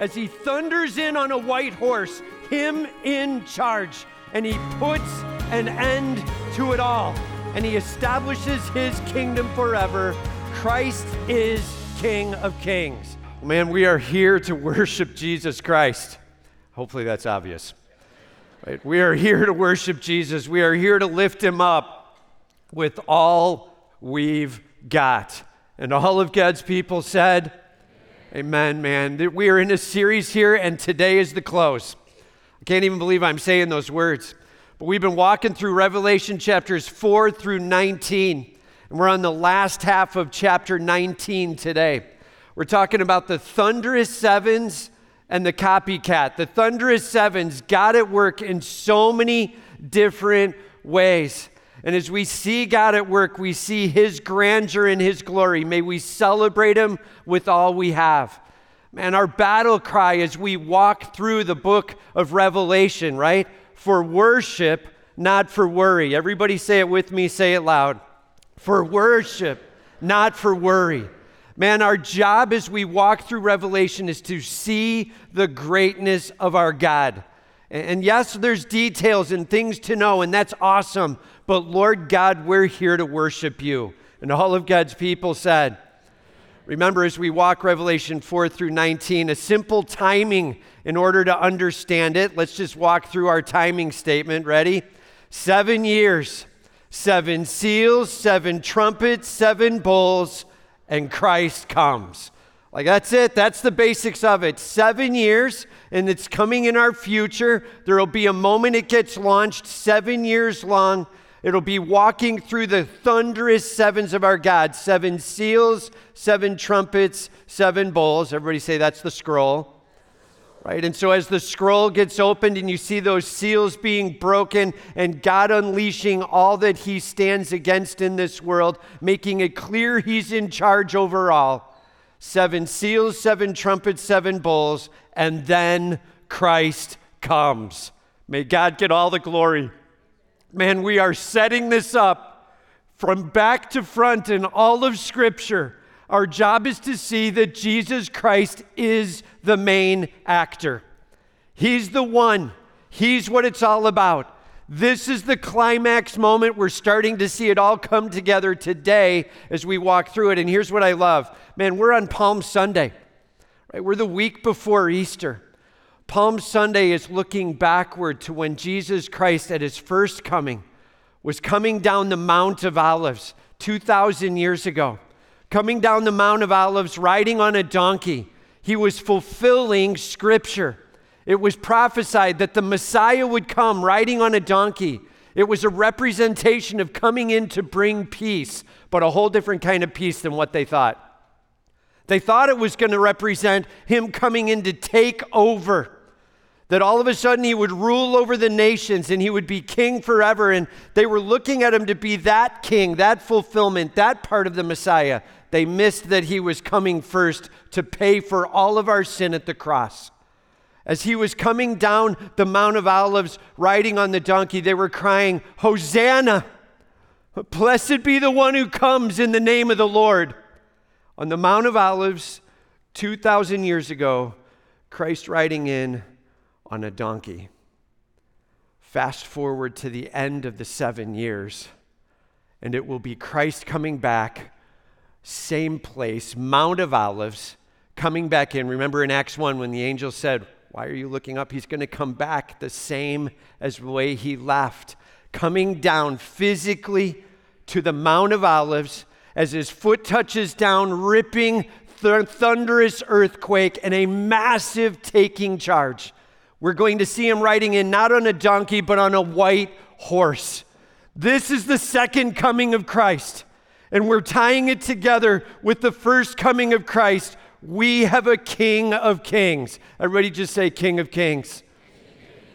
as he thunders in on a white horse, him in charge, and he puts an end to it all, and he establishes his kingdom forever. Christ is King of Kings. Man, we are here to worship Jesus Christ. Hopefully that's obvious. Right? We are here to worship Jesus. We are here to lift him up with all we've got. And all of God's people said, Amen, man. We are in a series here, and today is the close. I can't even believe I'm saying those words. But we've been walking through Revelation chapters 4 through 19, and we're on the last half of chapter 19 today. We're talking about the thunderous sevens and the copycat. The thunderous sevens God at work in so many different ways. And as we see God at work, we see His grandeur and His glory. May we celebrate Him with all we have. Man, our battle cry as we walk through the book of Revelation, right? For worship, not for worry. Everybody say it with me, say it loud. For worship, not for worry. Man, our job as we walk through Revelation is to see the greatness of our God. And yes, there's details and things to know, and that's awesome. But Lord God, we're here to worship you. And all of God's people said, Remember, as we walk Revelation 4 through 19, a simple timing in order to understand it. Let's just walk through our timing statement. Ready? Seven years, seven seals, seven trumpets, seven bowls, and Christ comes. Like, that's it. That's the basics of it. Seven years, and it's coming in our future. There will be a moment it gets launched, seven years long. It'll be walking through the thunderous sevens of our God seven seals, seven trumpets, seven bowls. Everybody say that's the scroll. Right? And so, as the scroll gets opened and you see those seals being broken and God unleashing all that He stands against in this world, making it clear He's in charge over all seven seals, seven trumpets, seven bowls, and then Christ comes. May God get all the glory. Man, we are setting this up from back to front in all of Scripture. Our job is to see that Jesus Christ is the main actor. He's the one, He's what it's all about. This is the climax moment. We're starting to see it all come together today as we walk through it. And here's what I love man, we're on Palm Sunday, right? We're the week before Easter. Palm Sunday is looking backward to when Jesus Christ, at his first coming, was coming down the Mount of Olives 2,000 years ago. Coming down the Mount of Olives, riding on a donkey. He was fulfilling Scripture. It was prophesied that the Messiah would come riding on a donkey. It was a representation of coming in to bring peace, but a whole different kind of peace than what they thought. They thought it was going to represent him coming in to take over. That all of a sudden he would rule over the nations and he would be king forever. And they were looking at him to be that king, that fulfillment, that part of the Messiah. They missed that he was coming first to pay for all of our sin at the cross. As he was coming down the Mount of Olives riding on the donkey, they were crying, Hosanna! Blessed be the one who comes in the name of the Lord. On the Mount of Olives, 2,000 years ago, Christ riding in on a donkey. Fast forward to the end of the seven years, and it will be Christ coming back, same place, Mount of Olives, coming back in. Remember in Acts 1 when the angel said, why are you looking up? He's going to come back the same as the way he left, coming down physically to the Mount of Olives as his foot touches down, ripping th- thunderous earthquake and a massive taking charge. We're going to see him riding in not on a donkey, but on a white horse. This is the second coming of Christ. And we're tying it together with the first coming of Christ, we have a King of Kings. Everybody just say, King of Kings.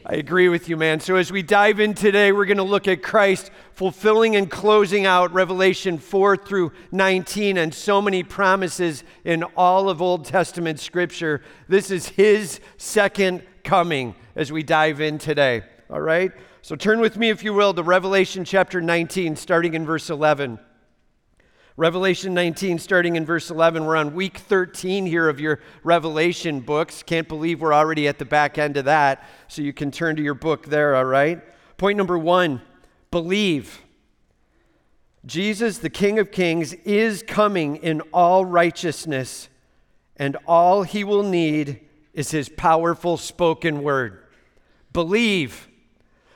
I agree with you, man. So, as we dive in today, we're going to look at Christ fulfilling and closing out Revelation 4 through 19 and so many promises in all of Old Testament scripture. This is his second coming as we dive in today. All right? So, turn with me, if you will, to Revelation chapter 19, starting in verse 11. Revelation 19, starting in verse 11. We're on week 13 here of your Revelation books. Can't believe we're already at the back end of that. So you can turn to your book there, all right? Point number one believe. Jesus, the King of Kings, is coming in all righteousness, and all he will need is his powerful spoken word. Believe.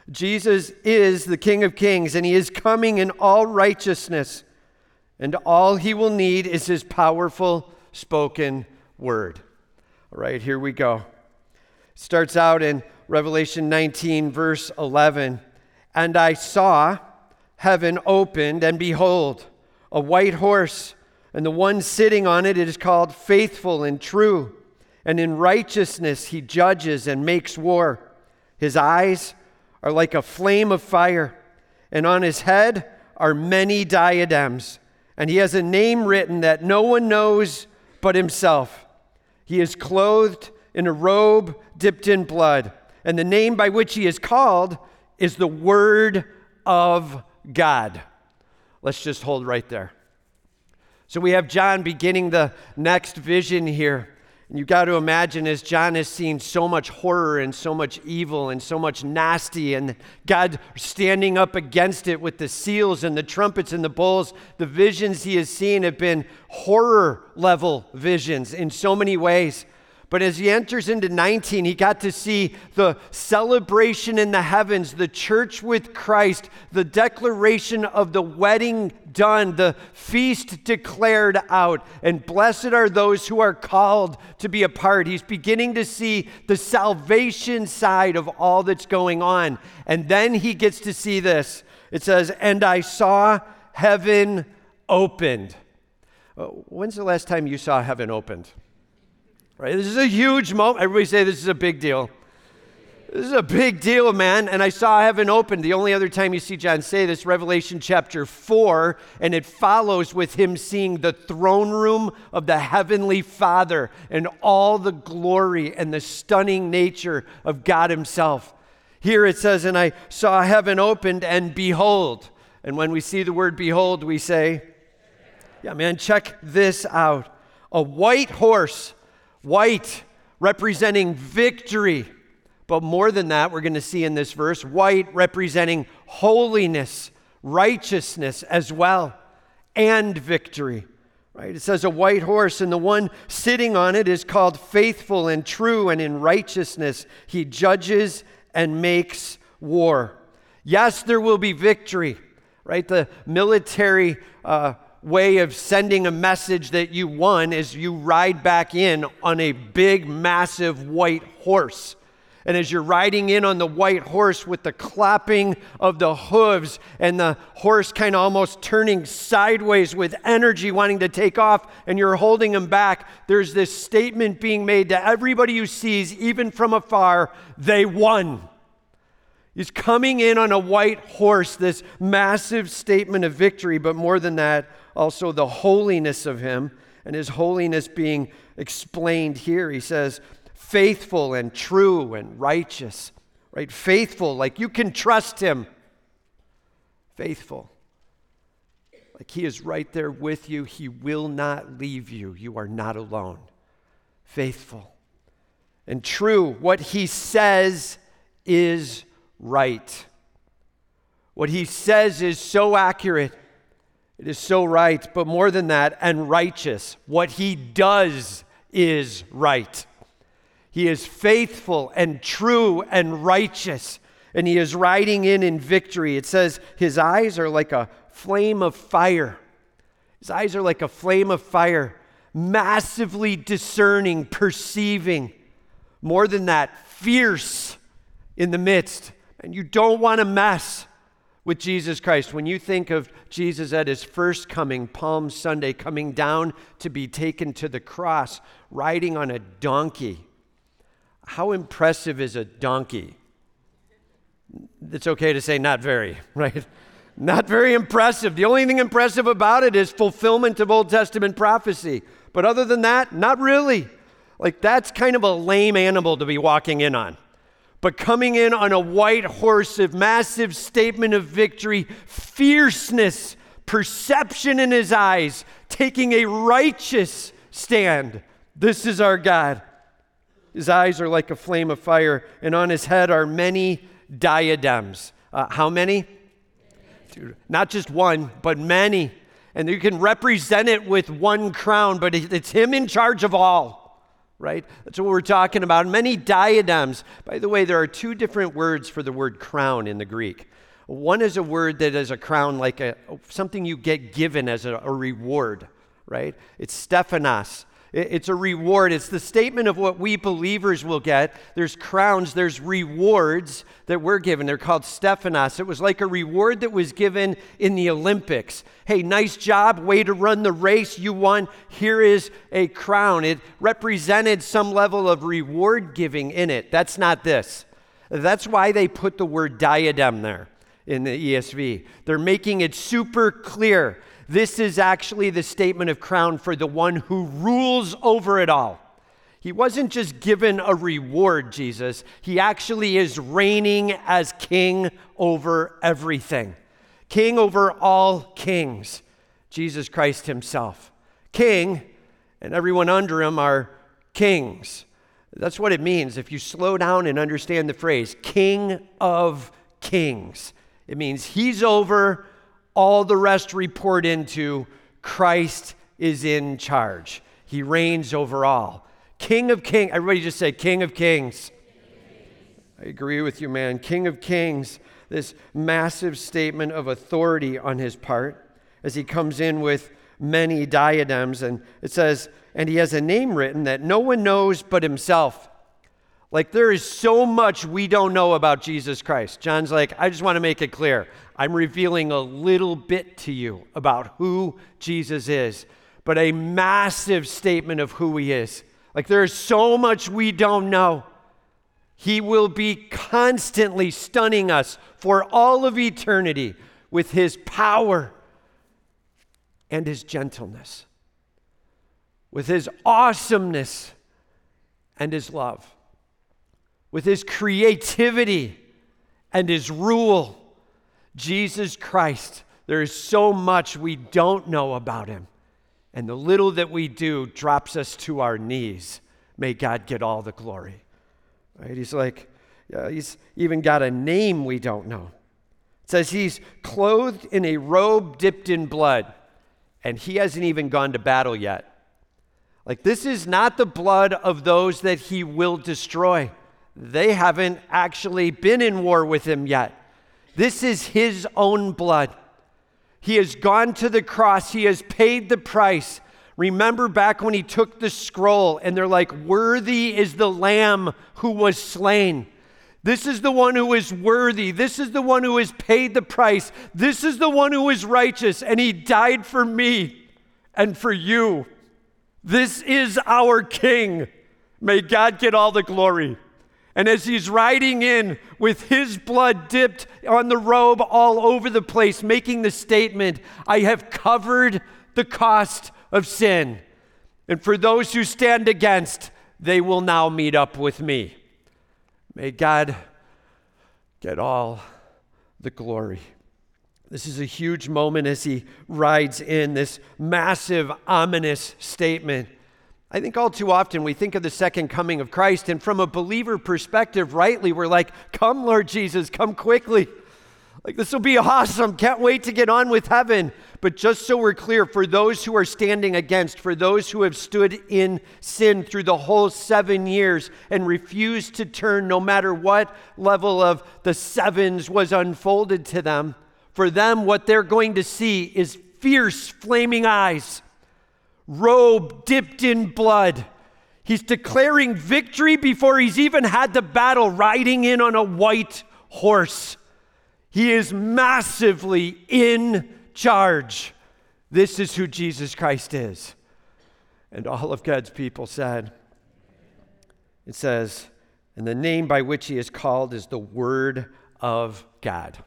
Jesus is the King of Kings, and he is coming in all righteousness and all he will need is his powerful spoken word. All right, here we go. starts out in Revelation 19, verse 11. And I saw heaven opened, and behold, a white horse, and the one sitting on it, it is called faithful and true. And in righteousness he judges and makes war. His eyes are like a flame of fire, and on his head are many diadems and he has a name written that no one knows but himself. He is clothed in a robe dipped in blood, and the name by which he is called is the Word of God. Let's just hold right there. So we have John beginning the next vision here. And you've got to imagine as John has seen so much horror and so much evil and so much nasty, and God standing up against it with the seals and the trumpets and the bowls, the visions he has seen have been horror level visions in so many ways. But as he enters into 19, he got to see the celebration in the heavens, the church with Christ, the declaration of the wedding done, the feast declared out. And blessed are those who are called to be a part. He's beginning to see the salvation side of all that's going on. And then he gets to see this. It says, And I saw heaven opened. Uh, when's the last time you saw heaven opened? Right? This is a huge moment. Everybody say this is a big deal. This is a big deal, man. And I saw heaven opened. The only other time you see John say this, Revelation chapter 4, and it follows with him seeing the throne room of the heavenly Father and all the glory and the stunning nature of God Himself. Here it says, And I saw heaven opened, and behold. And when we see the word behold, we say, Yeah, man, check this out. A white horse White representing victory. But more than that, we're going to see in this verse, white representing holiness, righteousness as well, and victory. Right? It says a white horse, and the one sitting on it is called faithful and true, and in righteousness he judges and makes war. Yes, there will be victory. Right? The military uh, way of sending a message that you won is you ride back in on a big, massive white horse. And as you're riding in on the white horse with the clapping of the hooves and the horse kind of almost turning sideways with energy, wanting to take off, and you're holding him back, there's this statement being made to everybody who sees, even from afar, they won. He's coming in on a white horse, this massive statement of victory, but more than that, also the holiness of him and his holiness being explained here. He says, faithful and true and righteous, right? Faithful, like you can trust him. Faithful. Like he is right there with you. He will not leave you. You are not alone. Faithful. And true, what he says is right. What he says is so accurate, it is so right, but more than that, and righteous. What he does is right. He is faithful and true and righteous, and he is riding in in victory. It says his eyes are like a flame of fire. His eyes are like a flame of fire, massively discerning, perceiving. More than that, fierce in the midst and you don't want to mess with Jesus Christ. When you think of Jesus at his first coming, Palm Sunday, coming down to be taken to the cross, riding on a donkey, how impressive is a donkey? It's okay to say not very, right? Not very impressive. The only thing impressive about it is fulfillment of Old Testament prophecy. But other than that, not really. Like, that's kind of a lame animal to be walking in on but coming in on a white horse of massive statement of victory, fierceness, perception in his eyes, taking a righteous stand. This is our God. His eyes are like a flame of fire, and on his head are many diadems. Uh, how many? Not just one, but many. And you can represent it with one crown, but it's him in charge of all right? That's what we're talking about. Many diadems. By the way, there are two different words for the word crown in the Greek. One is a word that is a crown, like a, something you get given as a, a reward, right? It's Stephanos. It's a reward. It's the statement of what we believers will get. There's crowns, there's rewards that we're given. They're called Stephanos. It was like a reward that was given in the Olympics. Hey, nice job, way to run the race. You won. Here is a crown. It represented some level of reward giving in it. That's not this. That's why they put the word diadem there in the ESV. They're making it super clear this is actually the statement of crown for the one who rules over it all. He wasn't just given a reward, Jesus. He actually is reigning as king over everything, king over all kings, Jesus Christ himself. King, and everyone under him are kings. That's what it means if you slow down and understand the phrase, King of Kings. It means he's over all the rest report into Christ is in charge. He reigns over all. King of kings. Everybody just say, King of kings. I agree with you, man. King of kings. This massive statement of authority on his part as he comes in with many diadems. And it says, and he has a name written that no one knows but himself. Like, there is so much we don't know about Jesus Christ. John's like, I just want to make it clear. I'm revealing a little bit to you about who Jesus is, but a massive statement of who he is. Like, there is so much we don't know. He will be constantly stunning us for all of eternity with his power and his gentleness, with his awesomeness and his love with his creativity and his rule. Jesus Christ, there is so much we don't know about him. And the little that we do drops us to our knees. May God get all the glory. Right? He's like, yeah, he's even got a name we don't know. It says he's clothed in a robe dipped in blood, and he hasn't even gone to battle yet. Like, this is not the blood of those that he will destroy they haven't actually been in war with him yet. This is his own blood. He has gone to the cross, he has paid the price. Remember back when he took the scroll and they're like, Worthy is the Lamb who was slain. This is the one who is worthy. This is the one who has paid the price. This is the one who is righteous, and he died for me and for you. This is our King. May God get all the glory. And as he's riding in with his blood dipped on the robe all over the place, making the statement, I have covered the cost of sin. And for those who stand against, they will now meet up with me. May God get all the glory. This is a huge moment as he rides in, this massive, ominous statement. I think all too often we think of the second coming of Christ, and from a believer perspective, rightly, we're like, Come, Lord Jesus, come quickly. Like, this will be awesome. Can't wait to get on with heaven. But just so we're clear, for those who are standing against, for those who have stood in sin through the whole seven years and refused to turn no matter what level of the sevens was unfolded to them, for them, what they're going to see is fierce, flaming eyes robe dipped in blood. He's declaring victory before he's even had the battle, riding in on a white horse. He is massively in charge. This is who Jesus Christ is. And all of God's people said, it says, and the name by which he is called is the Word of God.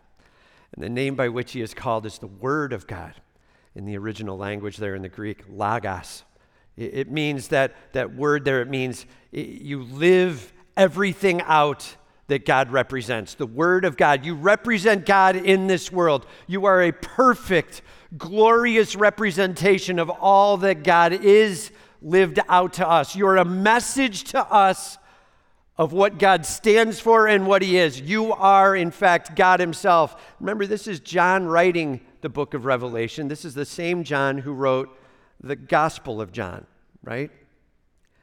And the name by which he is called is the Word of God in the original language there in the Greek, logos. It, means that, that word there, it means you live everything out that God represents, the Word of God. You represent God in this world. You are a perfect, glorious representation of all that God is lived out to us. You're a message to us of what God stands for and what He is. You are, in fact, God Himself. Remember, this is John writing the book of Revelation. This is the same John who wrote the Gospel of John, right?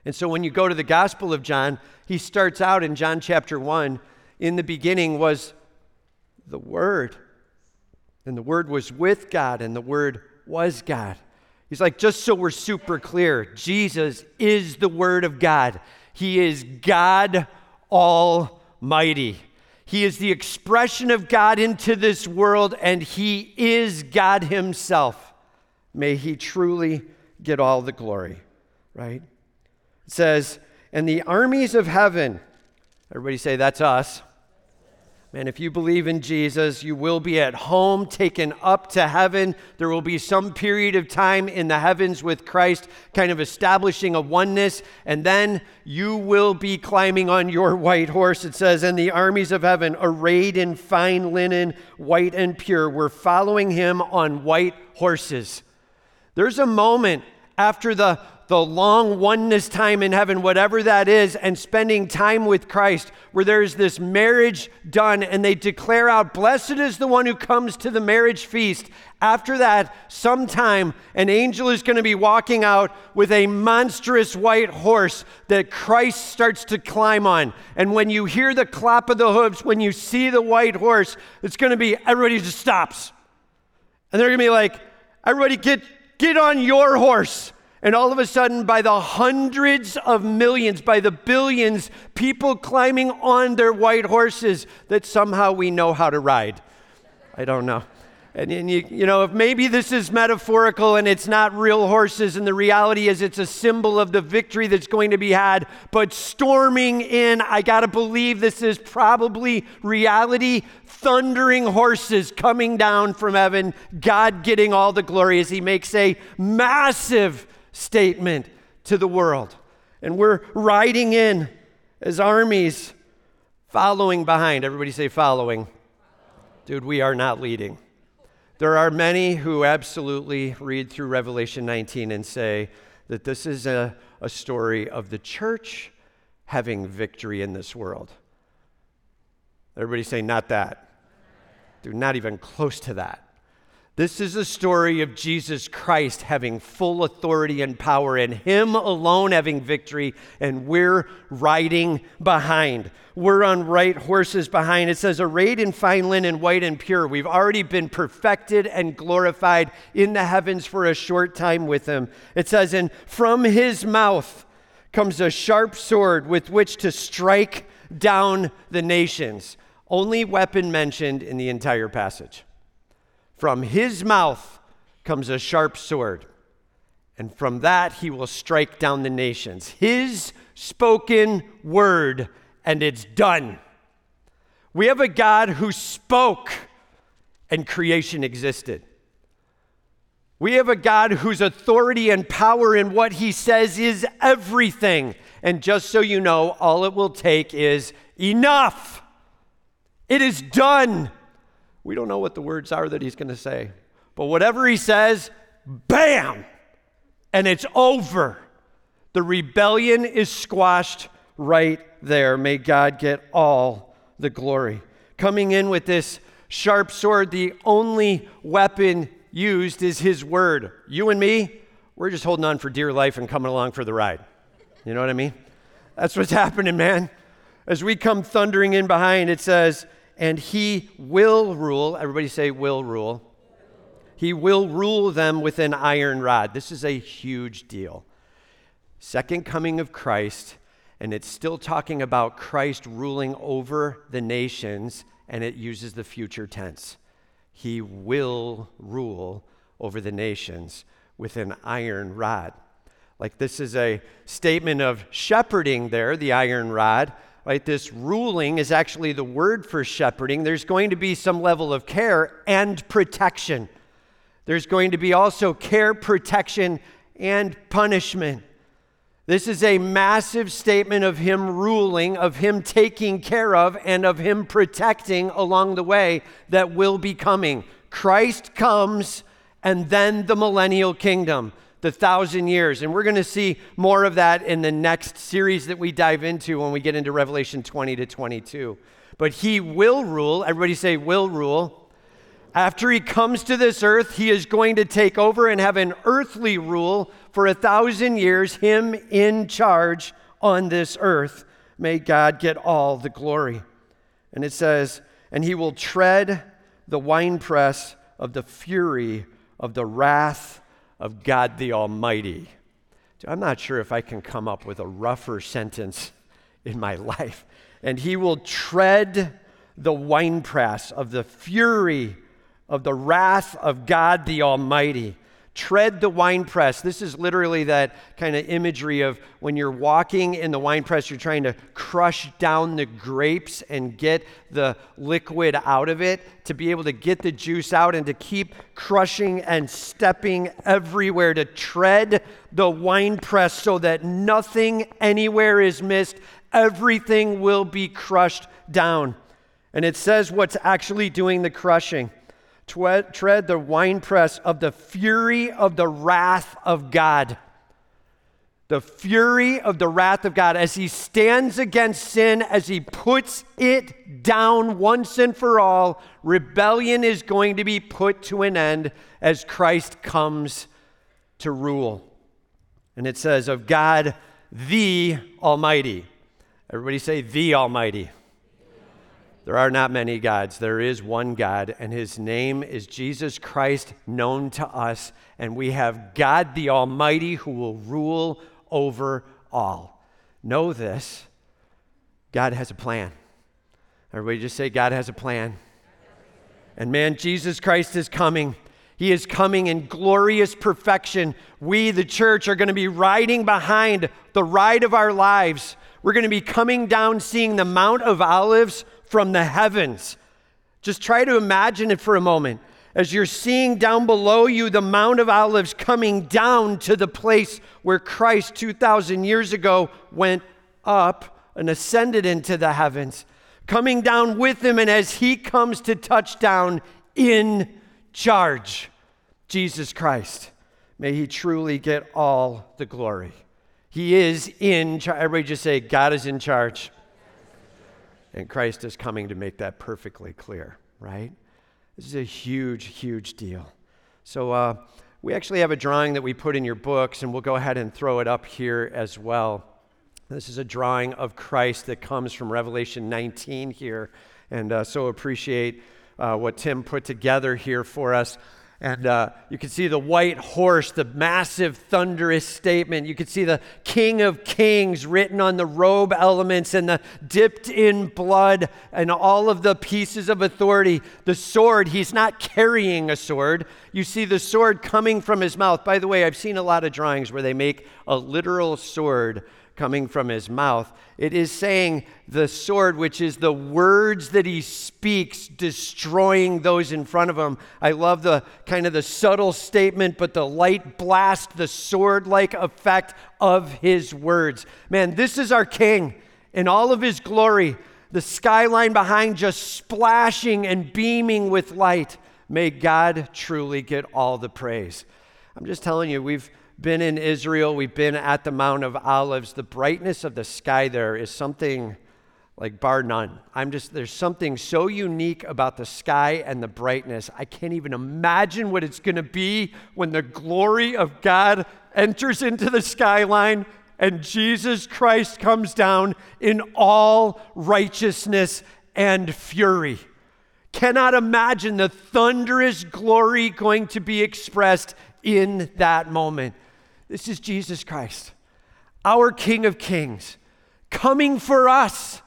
And so when you go to the Gospel of John, he starts out in John chapter 1 in the beginning was the Word. And the Word was with God, and the Word was God. He's like, just so we're super clear, Jesus is the Word of God. He is God Almighty. He is the expression of God into this world, and He is God Himself. May He truly get all the glory, right? It says, and the armies of heaven, everybody say, that's us. Man, if you believe in Jesus, you will be at home, taken up to heaven. There will be some period of time in the heavens with Christ, kind of establishing a oneness, and then you will be climbing on your white horse. It says, And the armies of heaven, arrayed in fine linen, white and pure, were following him on white horses. There's a moment after the the long oneness time in heaven, whatever that is, and spending time with Christ, where there's this marriage done, and they declare out, Blessed is the one who comes to the marriage feast. After that, sometime an angel is going to be walking out with a monstrous white horse that Christ starts to climb on. And when you hear the clap of the hooves, when you see the white horse, it's going to be everybody just stops. And they're going to be like, Everybody get, get on your horse. And all of a sudden, by the hundreds of millions, by the billions, people climbing on their white horses that somehow we know how to ride. I don't know. And, and you, you know, if maybe this is metaphorical and it's not real horses, and the reality is it's a symbol of the victory that's going to be had, but storming in, I got to believe this is probably reality. Thundering horses coming down from heaven, God getting all the glory as He makes a massive statement to the world. And we're riding in as armies following behind. Everybody say following. Dude, we are not leading. There are many who absolutely read through Revelation 19 and say that this is a, a story of the church having victory in this world. Everybody say, not that. Dude, not even close to that. This is a story of Jesus Christ having full authority and power, and Him alone having victory, and we're riding behind. We're on right horses behind. It says, arrayed in fine linen, white and pure. We've already been perfected and glorified in the heavens for a short time with Him. It says, and from His mouth comes a sharp sword with which to strike down the nations. Only weapon mentioned in the entire passage. From his mouth comes a sharp sword, and from that he will strike down the nations. His spoken word, and it's done. We have a God who spoke, and creation existed. We have a God whose authority and power in what he says is everything. And just so you know, all it will take is enough. It is done. We don't know what the words are that he's going to say. But whatever he says, bam, and it's over. The rebellion is squashed right there. May God get all the glory. Coming in with this sharp sword, the only weapon used is his word. You and me, we're just holding on for dear life and coming along for the ride. You know what I mean? That's what's happening, man. As we come thundering in behind, it says, and he will rule. Everybody say, will rule. He will rule them with an iron rod. This is a huge deal. Second coming of Christ, and it's still talking about Christ ruling over the nations, and it uses the future tense. He will rule over the nations with an iron rod. Like this is a statement of shepherding there, the iron rod, right? This ruling is actually the word for shepherding. There's going to be some level of care and protection. There's going to be also care, protection, and punishment. This is a massive statement of him ruling, of him taking care of, and of him protecting along the way that will be coming. Christ comes, and then the millennial kingdom, the thousand years. And we're going to see more of that in the next series that we dive into when we get into Revelation 20 to 22. But he will rule. Everybody say, will rule after he comes to this earth, he is going to take over and have an earthly rule for a thousand years, him in charge on this earth. May God get all the glory. And it says, and he will tread the winepress of the fury of the wrath of God the Almighty. I'm not sure if I can come up with a rougher sentence in my life. And he will tread the winepress of the fury of the wrath of God the Almighty. Tread the winepress. This is literally that kind of imagery of when you're walking in the winepress, you're trying to crush down the grapes and get the liquid out of it to be able to get the juice out and to keep crushing and stepping everywhere to tread the winepress so that nothing anywhere is missed. Everything will be crushed down. And it says what's actually doing the crushing tread the winepress of the fury of the wrath of God. The fury of the wrath of God as he stands against sin, as he puts it down once and for all. Rebellion is going to be put to an end as Christ comes to rule. And it says, of God the Almighty. Everybody say, the Almighty. There are not many gods. There is one God, and his name is Jesus Christ, known to us. And we have God the Almighty who will rule over all. Know this God has a plan. Everybody just say, God has a plan. And man, Jesus Christ is coming. He is coming in glorious perfection. We, the church, are going to be riding behind the ride of our lives. We're going to be coming down, seeing the Mount of Olives from the heavens. Just try to imagine it for a moment. As you're seeing down below you the Mount of Olives coming down to the place where Christ 2,000 years ago went up and ascended into the heavens, coming down with him, and as he comes to touch down in charge, Jesus Christ. May he truly get all the glory. He is in charge. Everybody just say, God is in charge. And Christ is coming to make that perfectly clear, right? This is a huge, huge deal. So, uh, we actually have a drawing that we put in your books, and we'll go ahead and throw it up here as well. This is a drawing of Christ that comes from Revelation 19 here, and uh, so appreciate uh, what Tim put together here for us. And uh, you can see the white horse, the massive thunderous statement. You can see the King of Kings written on the robe elements and the dipped in blood and all of the pieces of authority. The sword, he's not carrying a sword. You see the sword coming from his mouth. By the way, I've seen a lot of drawings where they make a literal sword coming from his mouth. It is saying the sword, which is the words that he speaks, destroying those in front of him. I love the kind of the subtle statement, but the light blast, the sword like effect of his words. Man, this is our king in all of his glory. The skyline behind just splashing and beaming with light. May God truly get all the praise. I'm just telling you, we've been in Israel, we've been at the Mount of Olives. The brightness of the sky there is something like bar none. I'm just, there's something so unique about the sky and the brightness. I can't even imagine what it's going to be when the glory of God enters into the skyline and Jesus Christ comes down in all righteousness and fury. Cannot imagine the thunderous glory going to be expressed in that moment. This is Jesus Christ, our King of Kings, coming for us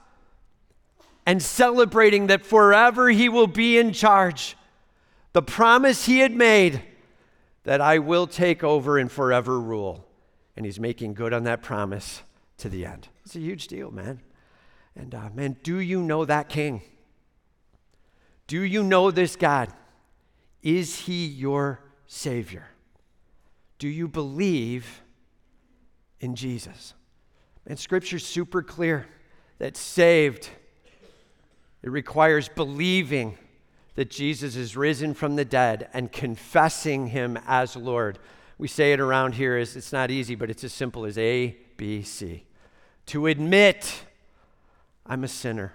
and celebrating that forever he will be in charge. The promise he had made that I will take over and forever rule. And he's making good on that promise to the end. It's a huge deal, man. And uh, man, do you know that king? Do you know this God? Is he your Savior? Do you believe in Jesus. And scripture's super clear that saved, it requires believing that Jesus is risen from the dead and confessing him as Lord. We say it around here as it's not easy, but it's as simple as A, B, C. To admit I'm a sinner.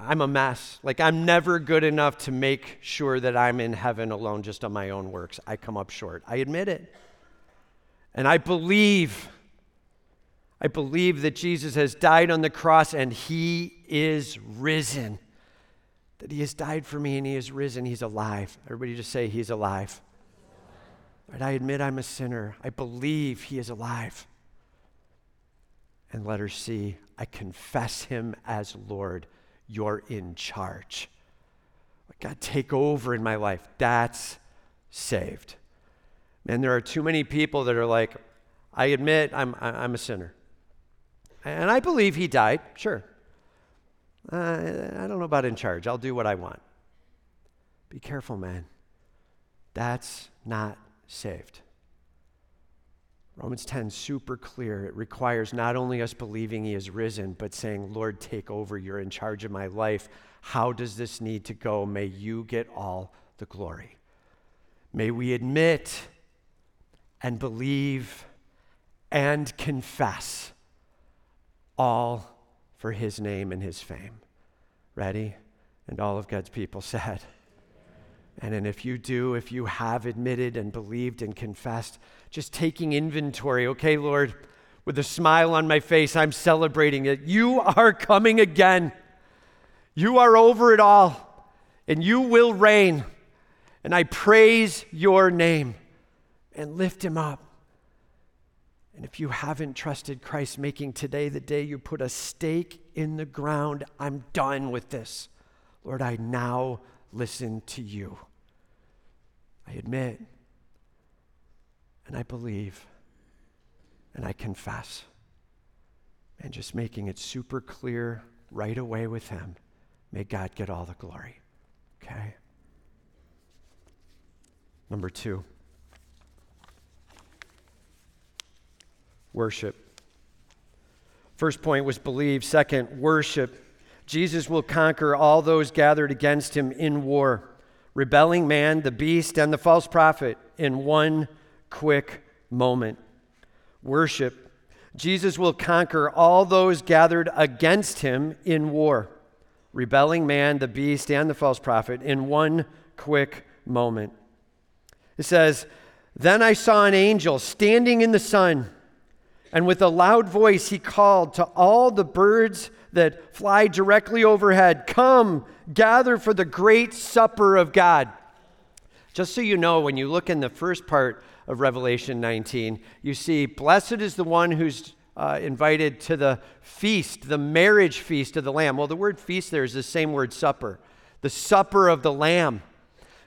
I'm a mess. Like, I'm never good enough to make sure that I'm in heaven alone just on my own works. I come up short. I admit it. And I believe, I believe that Jesus has died on the cross and he is risen. That he has died for me and he is risen. He's alive. Everybody just say, He's alive. Right? I admit I'm a sinner. I believe he is alive. And letter C, I confess him as Lord. You're in charge. God, take over in my life. That's saved. Man, there are too many people that are like, I admit I'm, I'm a sinner. And I believe he died, sure. Uh, I don't know about in charge. I'll do what I want. Be careful, man. That's not saved. Romans 10, super clear. It requires not only us believing he is risen, but saying, Lord, take over. You're in charge of my life. How does this need to go? May you get all the glory. May we admit and believe and confess all for his name and his fame. Ready? And all of God's people said, and then if you do, if you have admitted and believed and confessed, just taking inventory, okay, Lord, with a smile on my face, I'm celebrating it. You are coming again. You are over it all, and you will reign. And I praise your name and lift him up. And if you haven't trusted Christ, making today the day you put a stake in the ground, I'm done with this. Lord, I now listen to you. I admit, and I believe, and I confess. And just making it super clear right away with Him. May God get all the glory. Okay? Number two worship. First point was believe. Second, worship. Jesus will conquer all those gathered against him in war, rebelling man, the beast, and the false prophet in one quick moment. Worship. Jesus will conquer all those gathered against him in war, rebelling man, the beast, and the false prophet in one quick moment. It says, Then I saw an angel standing in the sun, and with a loud voice he called to all the birds that fly directly overhead Come, gather for the great supper of God. Just so you know, when you look in the first part of Revelation 19, you see, Blessed is the one who's uh, invited to the feast, the marriage feast of the Lamb. Well, the word feast there is the same word supper, the supper of the Lamb.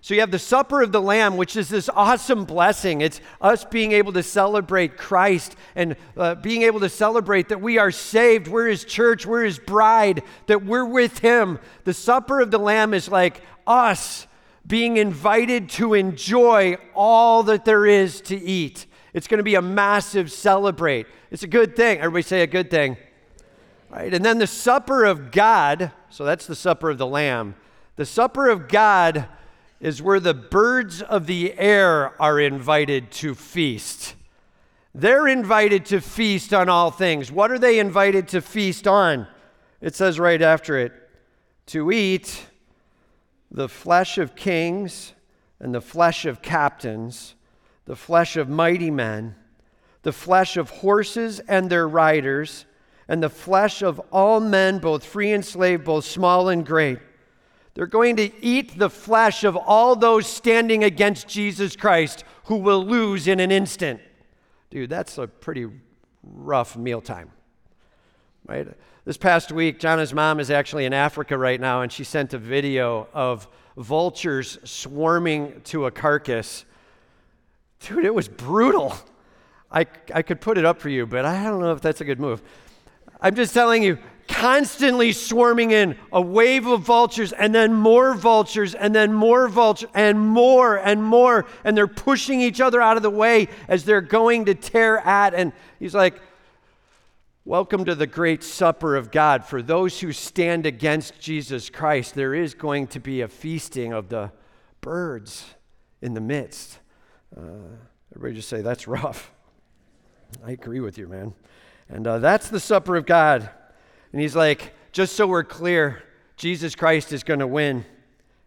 So you have the supper of the Lamb, which is this awesome blessing. It's us being able to celebrate Christ and uh, being able to celebrate that we are saved, we're His church, we're His bride, that we're with Him. The supper of the Lamb is like us being invited to enjoy all that there is to eat. It's going to be a massive celebrate. It's a good thing. Everybody say a good thing. Right? And then the supper of God, so that's the supper of the lamb. The supper of God is where the birds of the air are invited to feast. They're invited to feast on all things. What are they invited to feast on? It says right after it to eat the flesh of kings and the flesh of captains, the flesh of mighty men, the flesh of horses and their riders, and the flesh of all men, both free and slave, both small and great. They're going to eat the flesh of all those standing against Jesus Christ who will lose in an instant. Dude, that's a pretty rough mealtime. Right? This past week, Jonna's mom is actually in Africa right now, and she sent a video of vultures swarming to a carcass. Dude, it was brutal. I, I could put it up for you, but I don't know if that's a good move. I'm just telling you, constantly swarming in a wave of vultures and then more vultures and then more vultures and more and more. And they're pushing each other out of the way as they're going to tear at. And he's like, Welcome to the great supper of God. For those who stand against Jesus Christ, there is going to be a feasting of the birds in the midst. Uh, everybody just say, That's rough. I agree with you, man. And uh, that's the supper of God. And he's like, Just so we're clear, Jesus Christ is going to win.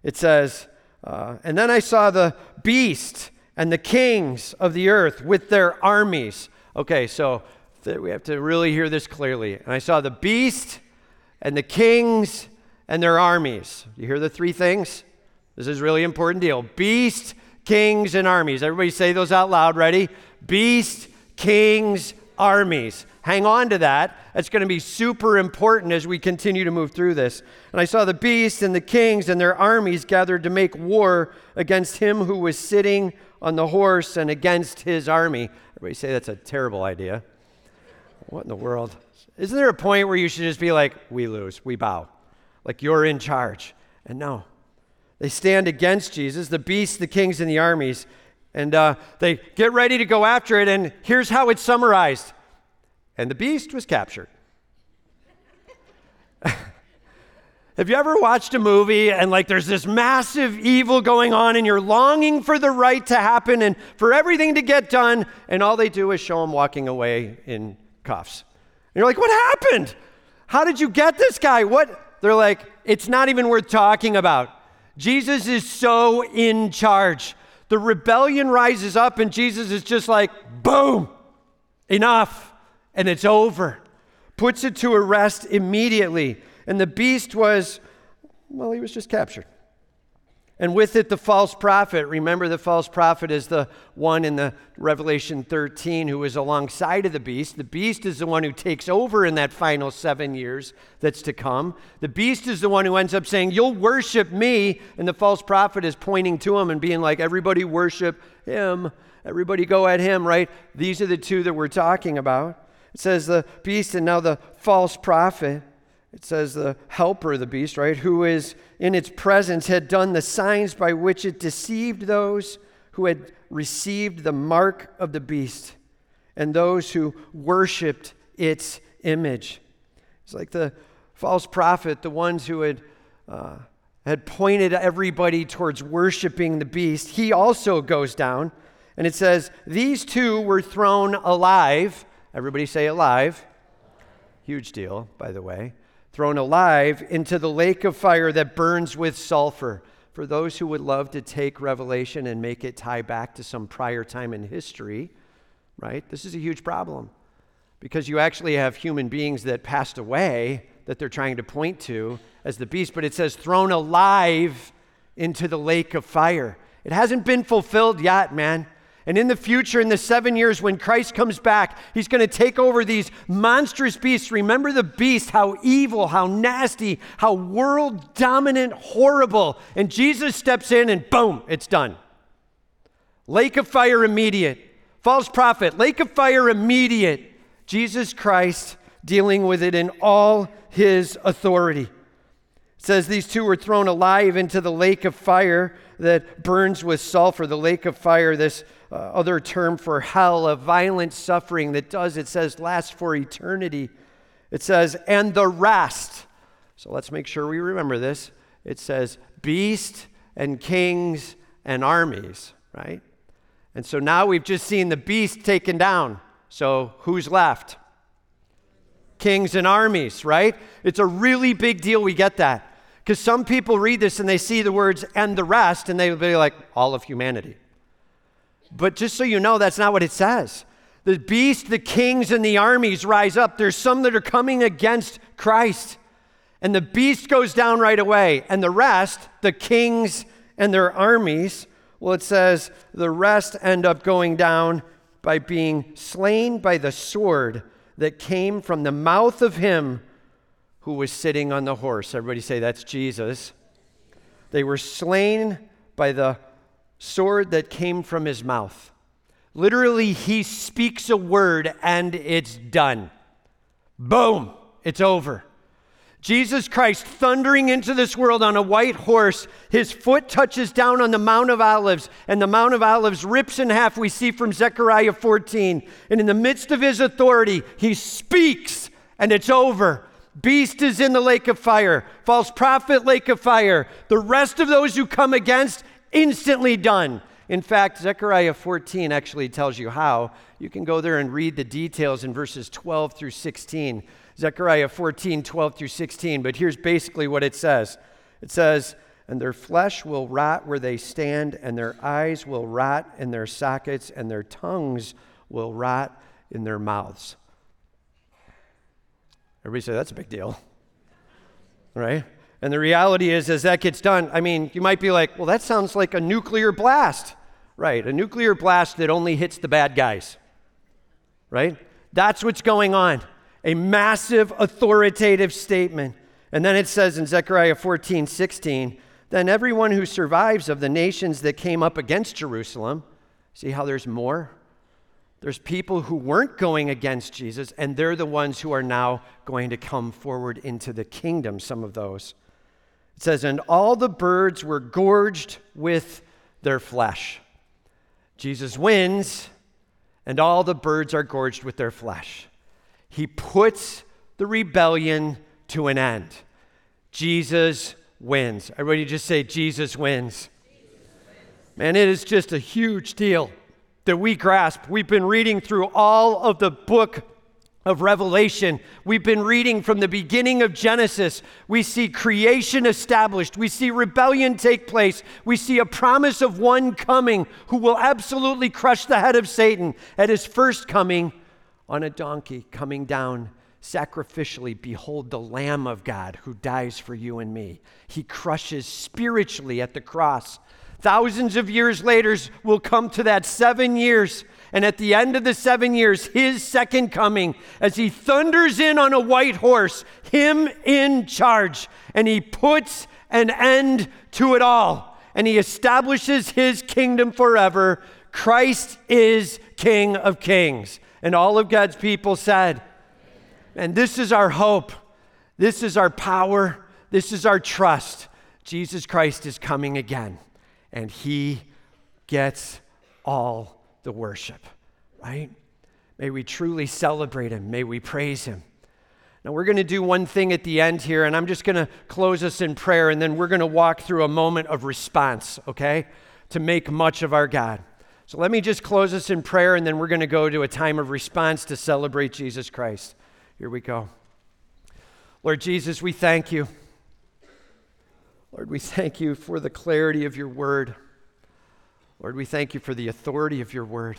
It says, uh, And then I saw the beast and the kings of the earth with their armies. Okay, so we have to really hear this clearly. And I saw the beast and the kings and their armies. You hear the three things? This is really important deal. Beast, kings, and armies. Everybody say those out loud. Ready? Beast, kings, armies. Hang on to that. That's going to be super important as we continue to move through this. And I saw the beast and the kings and their armies gathered to make war against him who was sitting on the horse and against his army. Everybody say that's a terrible idea. What in the world? Isn't there a point where you should just be like, we lose, we bow? Like you're in charge. And no. They stand against Jesus, the beasts, the kings, and the armies. And uh, they get ready to go after it. And here's how it's summarized And the beast was captured. Have you ever watched a movie and like there's this massive evil going on and you're longing for the right to happen and for everything to get done and all they do is show him walking away in cuffs. And you're like, what happened? How did you get this guy? What? They're like, it's not even worth talking about. Jesus is so in charge. The rebellion rises up, and Jesus is just like, boom, enough, and it's over. Puts it to arrest immediately. And the beast was, well, he was just captured. And with it, the false prophet. Remember, the false prophet is the one in the Revelation 13 who is alongside of the beast. The beast is the one who takes over in that final seven years that's to come. The beast is the one who ends up saying, You'll worship me. And the false prophet is pointing to him and being like, Everybody worship him. Everybody go at him, right? These are the two that we're talking about. It says the beast and now the false prophet. It says the helper of the beast, right? Who is in its presence had done the signs by which it deceived those who had received the mark of the beast and those who worshiped its image. It's like the false prophet, the ones who had, uh, had pointed everybody towards worshiping the beast. He also goes down, and it says, These two were thrown alive. Everybody say alive. Huge deal, by the way thrown alive into the lake of fire that burns with sulfur. For those who would love to take Revelation and make it tie back to some prior time in history, right? This is a huge problem because you actually have human beings that passed away that they're trying to point to as the beast, but it says thrown alive into the lake of fire. It hasn't been fulfilled yet, man. And in the future, in the seven years when Christ comes back, he's going to take over these monstrous beasts. Remember the beast, how evil, how nasty, how world dominant, horrible. And Jesus steps in and boom, it's done. Lake of fire immediate. False prophet, lake of fire immediate. Jesus Christ dealing with it in all his authority. It says these two were thrown alive into the lake of fire that burns with sulfur, the lake of fire, this uh, other term for hell, a violent suffering that does, it says, last for eternity. It says, and the rest. So let's make sure we remember this. It says, beast and kings and armies, right? And so now we've just seen the beast taken down. So who's left? Kings and armies, right? It's a really big deal we get that. Because some people read this and they see the words and the rest and they will be like, all of humanity. But just so you know, that's not what it says. The beast, the kings, and the armies rise up. There's some that are coming against Christ. And the beast goes down right away. And the rest, the kings and their armies, well, it says the rest end up going down by being slain by the sword that came from the mouth of him who was sitting on the horse. Everybody say, That's Jesus. They were slain by the sword that came from his mouth. Literally, he speaks a word and it's done. Boom, it's over. Jesus Christ thundering into this world on a white horse, his foot touches down on the Mount of Olives, and the Mount of Olives rips in half, we see from Zechariah 14. And in the midst of his authority, he speaks, and it's over. Beast is in the lake of fire, false prophet, lake of fire. The rest of those who come against, instantly done. In fact, Zechariah 14 actually tells you how. You can go there and read the details in verses 12 through 16. Zechariah 14, 12 through 16. But here's basically what it says it says, And their flesh will rot where they stand, and their eyes will rot in their sockets, and their tongues will rot in their mouths. Everybody say, That's a big deal. Right? And the reality is, as that gets done, I mean, you might be like, well, that sounds like a nuclear blast. Right, a nuclear blast that only hits the bad guys. Right? That's what's going on a massive authoritative statement. And then it says in Zechariah 14, 16, then everyone who survives of the nations that came up against Jerusalem, see how there's more? There's people who weren't going against Jesus, and they're the ones who are now going to come forward into the kingdom, some of those. It says, and all the birds were gorged with their flesh. Jesus wins, and all the birds are gorged with their flesh. He puts the rebellion to an end. Jesus wins. Everybody just say, Jesus wins. Man, it is just a huge deal that we grasp. We've been reading through all of the book of Revelation. We've been reading from the beginning of Genesis. We see creation established. We see rebellion take place. We see a promise of one coming who will absolutely crush the head of Satan at his first coming on a donkey coming down sacrificially. Behold the Lamb of God who dies for you and me. He crushes spiritually at the cross. Thousands of years later, we'll come to that seven years. And at the end of the seven years, his second coming, as he thunders in on a white horse, him in charge, and he puts an end to it all. And he establishes his kingdom forever. Christ is King of Kings. And all of God's people said, and this is our hope. This is our power. This is our trust. Jesus Christ is coming again, and he gets all the worship, right? May we truly celebrate him. May we praise him. Now, we're going to do one thing at the end here, and I'm just going to close us in prayer, and then we're going to walk through a moment of response, okay? To make much of our God. So let me just close us in prayer, and then we're going to go to a time of response to celebrate Jesus Christ. Here we go. Lord Jesus, we thank you. Lord, we thank you for the clarity of your word. Lord, we thank you for the authority of your word.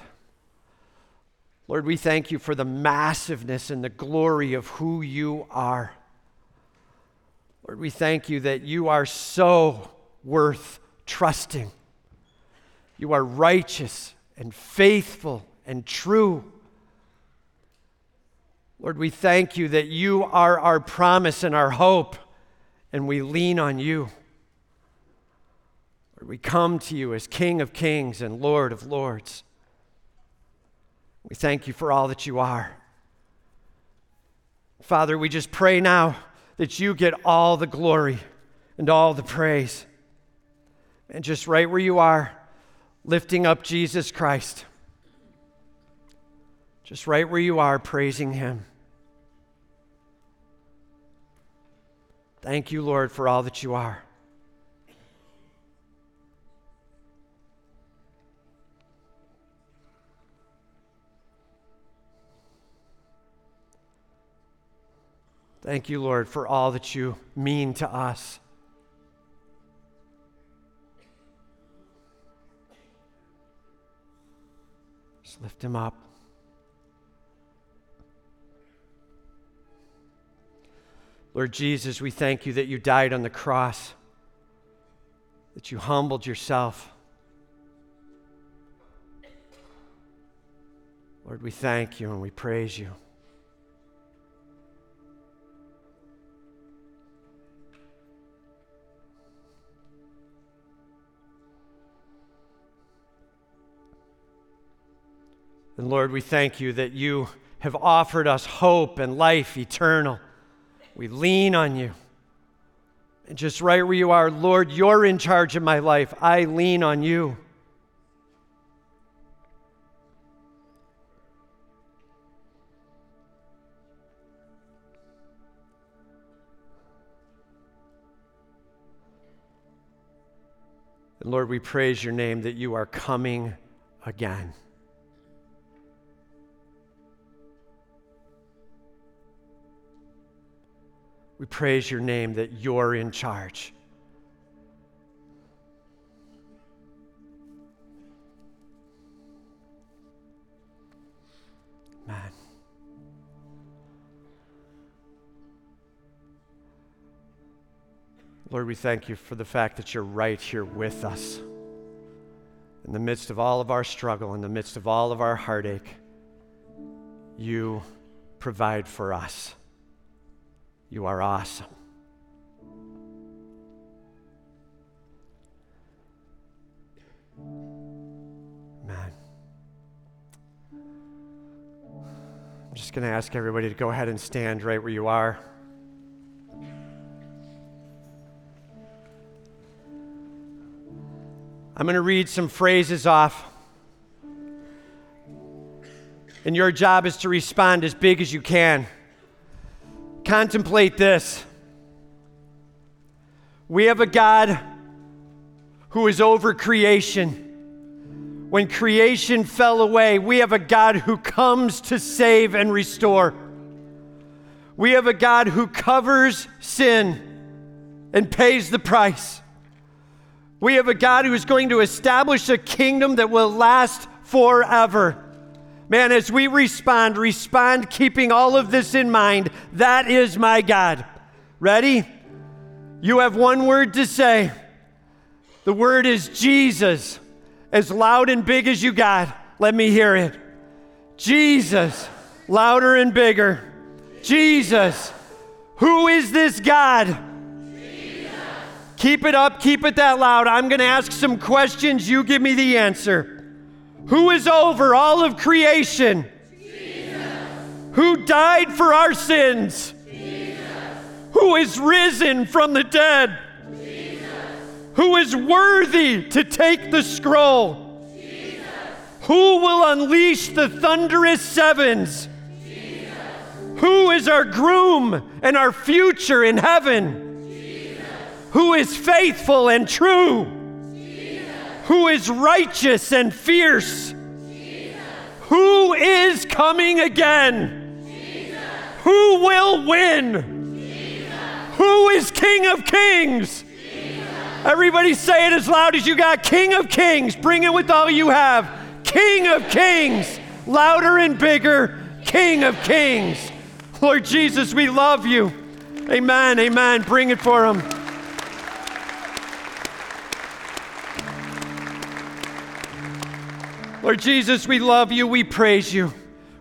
Lord, we thank you for the massiveness and the glory of who you are. Lord, we thank you that you are so worth trusting. You are righteous and faithful and true. Lord, we thank you that you are our promise and our hope, and we lean on you. Lord, we come to you as King of kings and Lord of lords. We thank you for all that you are. Father, we just pray now that you get all the glory and all the praise. And just right where you are, lifting up Jesus Christ. Just right where you are, praising Him. Thank you, Lord, for all that you are. Thank you, Lord, for all that you mean to us. Just lift him up. Lord Jesus, we thank you that you died on the cross, that you humbled yourself. Lord, we thank you and we praise you. And Lord, we thank you that you have offered us hope and life eternal. We lean on you. And just right where you are, Lord, you're in charge of my life. I lean on you. And Lord, we praise your name that you are coming again. We praise your name that you're in charge. Man. Lord, we thank you for the fact that you're right here with us. In the midst of all of our struggle, in the midst of all of our heartache, you provide for us. You are awesome. Man. I'm just going to ask everybody to go ahead and stand right where you are. I'm going to read some phrases off. And your job is to respond as big as you can. Contemplate this. We have a God who is over creation. When creation fell away, we have a God who comes to save and restore. We have a God who covers sin and pays the price. We have a God who is going to establish a kingdom that will last forever. Man, as we respond, respond keeping all of this in mind. That is my God. Ready? You have one word to say. The word is Jesus. As loud and big as you got. Let me hear it. Jesus. Louder and bigger. Jesus. Who is this God? Jesus. Keep it up, keep it that loud. I'm going to ask some questions. You give me the answer. Who is over all of creation? Jesus. Who died for our sins? Jesus. Who is risen from the dead? Jesus. Who is worthy to take the scroll? Who will unleash the thunderous sevens? Who is our groom and our future in heaven? Who is faithful and true? Who is righteous and fierce, Jesus. who is coming again, Jesus. who will win, Jesus. who is King of Kings. Everybody say it as loud as you got King of Kings. Bring it with all you have. King of Kings. Louder and bigger. King of Kings. Lord Jesus, we love you. Amen. Amen. Bring it for him. Lord Jesus, we love you. We praise you.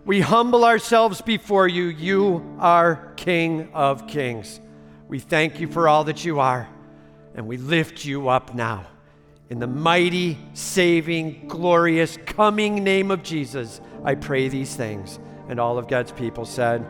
We humble ourselves before you. You are King of kings. We thank you for all that you are, and we lift you up now. In the mighty, saving, glorious, coming name of Jesus, I pray these things. And all of God's people said,